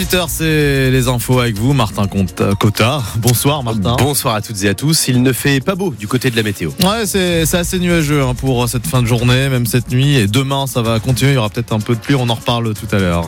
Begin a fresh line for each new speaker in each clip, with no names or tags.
18h, c'est les infos avec vous, Martin Cont- Cotard. Bonsoir, Martin.
Bonsoir à toutes et à tous. Il ne fait pas beau du côté de la météo.
Ouais, c'est c'est assez nuageux hein, pour cette fin de journée, même cette nuit. Et demain, ça va continuer. Il y aura peut-être un peu de pluie. On en reparle tout à l'heure.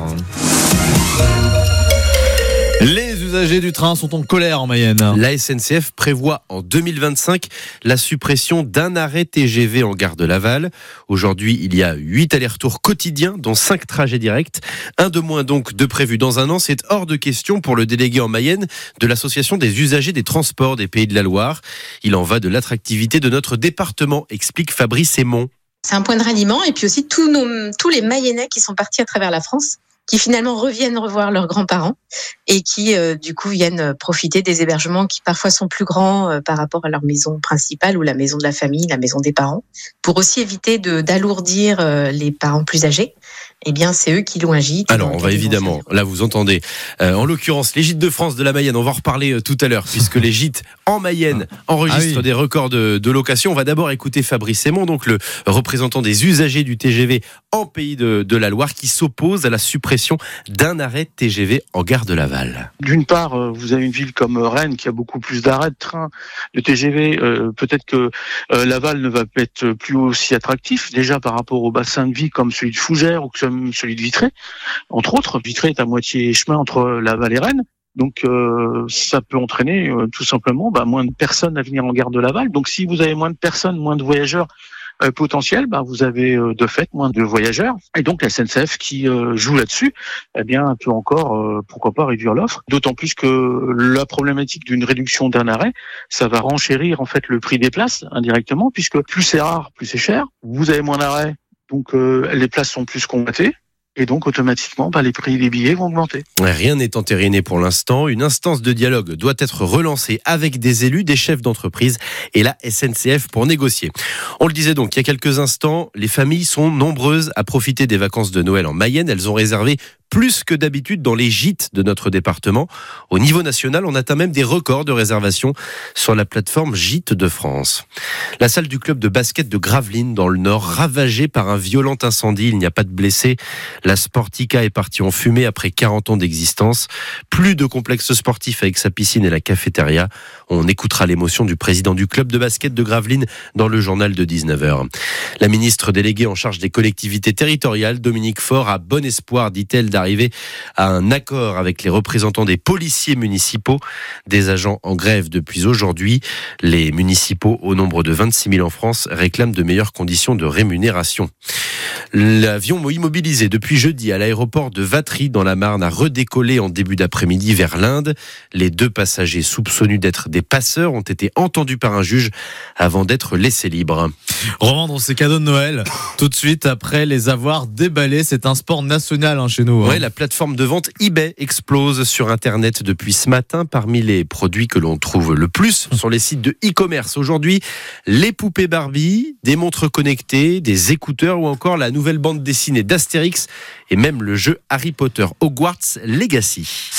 Les usagers du train sont en colère en Mayenne.
La SNCF prévoit en 2025 la suppression d'un arrêt TGV en gare de Laval. Aujourd'hui, il y a 8 allers-retours quotidiens, dont 5 trajets directs. Un de moins donc de prévu dans un an. C'est hors de question pour le délégué en Mayenne de l'Association des usagers des transports des Pays de la Loire. Il en va de l'attractivité de notre département, explique Fabrice Aymon.
C'est un point de ralliement et puis aussi tous, nos, tous les Mayennais qui sont partis à travers la France qui finalement reviennent revoir leurs grands-parents et qui euh, du coup viennent profiter des hébergements qui parfois sont plus grands euh, par rapport à leur maison principale ou la maison de la famille, la maison des parents, pour aussi éviter d'alourdir euh, les parents plus âgés. Eh bien, c'est eux qui l'ont agi.
Alors, on va évidemment, là vous entendez, euh, en l'occurrence, les gîtes de France de la Mayenne, on va en reparler euh, tout à l'heure, puisque les gîtes en Mayenne enregistrent
Ah oui.
des records de, de location. On va d'abord écouter Fabrice Aymon, donc le représentant des usagers du TGV en Pays de, de la Loire, qui s'oppose à la suppression d'un arrêt de TGV en gare de Laval.
D'une part, euh, vous avez une ville comme Rennes qui a beaucoup plus d'arrêts de train, de TGV. euh, Peut-être que euh, Laval ne va pas être plus aussi attractif, déjà par rapport au bassin de vie comme celui de Fougères ou celui de Vitré. Entre autres, Vitré est à moitié chemin entre Laval et Rennes. Donc euh, ça peut entraîner euh, tout simplement bah, moins de personnes à venir en gare de Laval. Donc si vous avez moins de personnes, moins de voyageurs euh, potentiels, bah, vous avez euh, de fait moins de voyageurs. Et donc la SNCF qui joue là-dessus, eh bien peut encore, pourquoi pas, réduire l'offre. D'autant plus que la problématique d'une réduction d'un arrêt, ça va renchérir en fait le prix des places indirectement, puisque plus c'est rare, plus c'est cher. Vous avez moins d'arrêts, donc euh, les places sont plus convoitées. Et donc automatiquement, bah, les prix des billets vont augmenter.
Rien n'est entériné pour l'instant. Une instance de dialogue doit être relancée avec des élus, des chefs d'entreprise et la SNCF pour négocier. On le disait donc il y a quelques instants, les familles sont nombreuses à profiter des vacances de Noël en Mayenne. Elles ont réservé plus que d'habitude dans les gîtes de notre département. Au niveau national, on atteint même des records de réservation sur la plateforme Gîtes de France. La salle du club de basket de Gravelines dans le Nord, ravagée par un violent incendie. Il n'y a pas de blessés. La Sportica est partie en fumée après 40 ans d'existence. Plus de complexe sportif avec sa piscine et la cafétéria. On écoutera l'émotion du président du club de basket de Gravelines dans le journal de 19h. La ministre déléguée en charge des collectivités territoriales, Dominique Faure, a bon espoir, dit-elle, d'arriver à un accord avec les représentants des policiers municipaux, des agents en grève depuis aujourd'hui. Les municipaux, au nombre de 26 000 en France, réclament de meilleures conditions de rémunération. L'avion immobilisé depuis jeudi à l'aéroport de Vatry dans la Marne a redécollé en début d'après-midi vers l'Inde. Les deux passagers soupçonnés d'être des passeurs ont été entendus par un juge avant d'être laissés libres.
Revendre ses Noël tout de suite après les avoir déballés. C'est un sport national hein, chez nous. hein.
La plateforme de vente eBay explose sur Internet depuis ce matin. Parmi les produits que l'on trouve le plus sur les sites de e-commerce aujourd'hui, les poupées Barbie, des montres connectées, des écouteurs ou encore la nouvelle bande dessinée d'Astérix et même le jeu Harry Potter Hogwarts Legacy.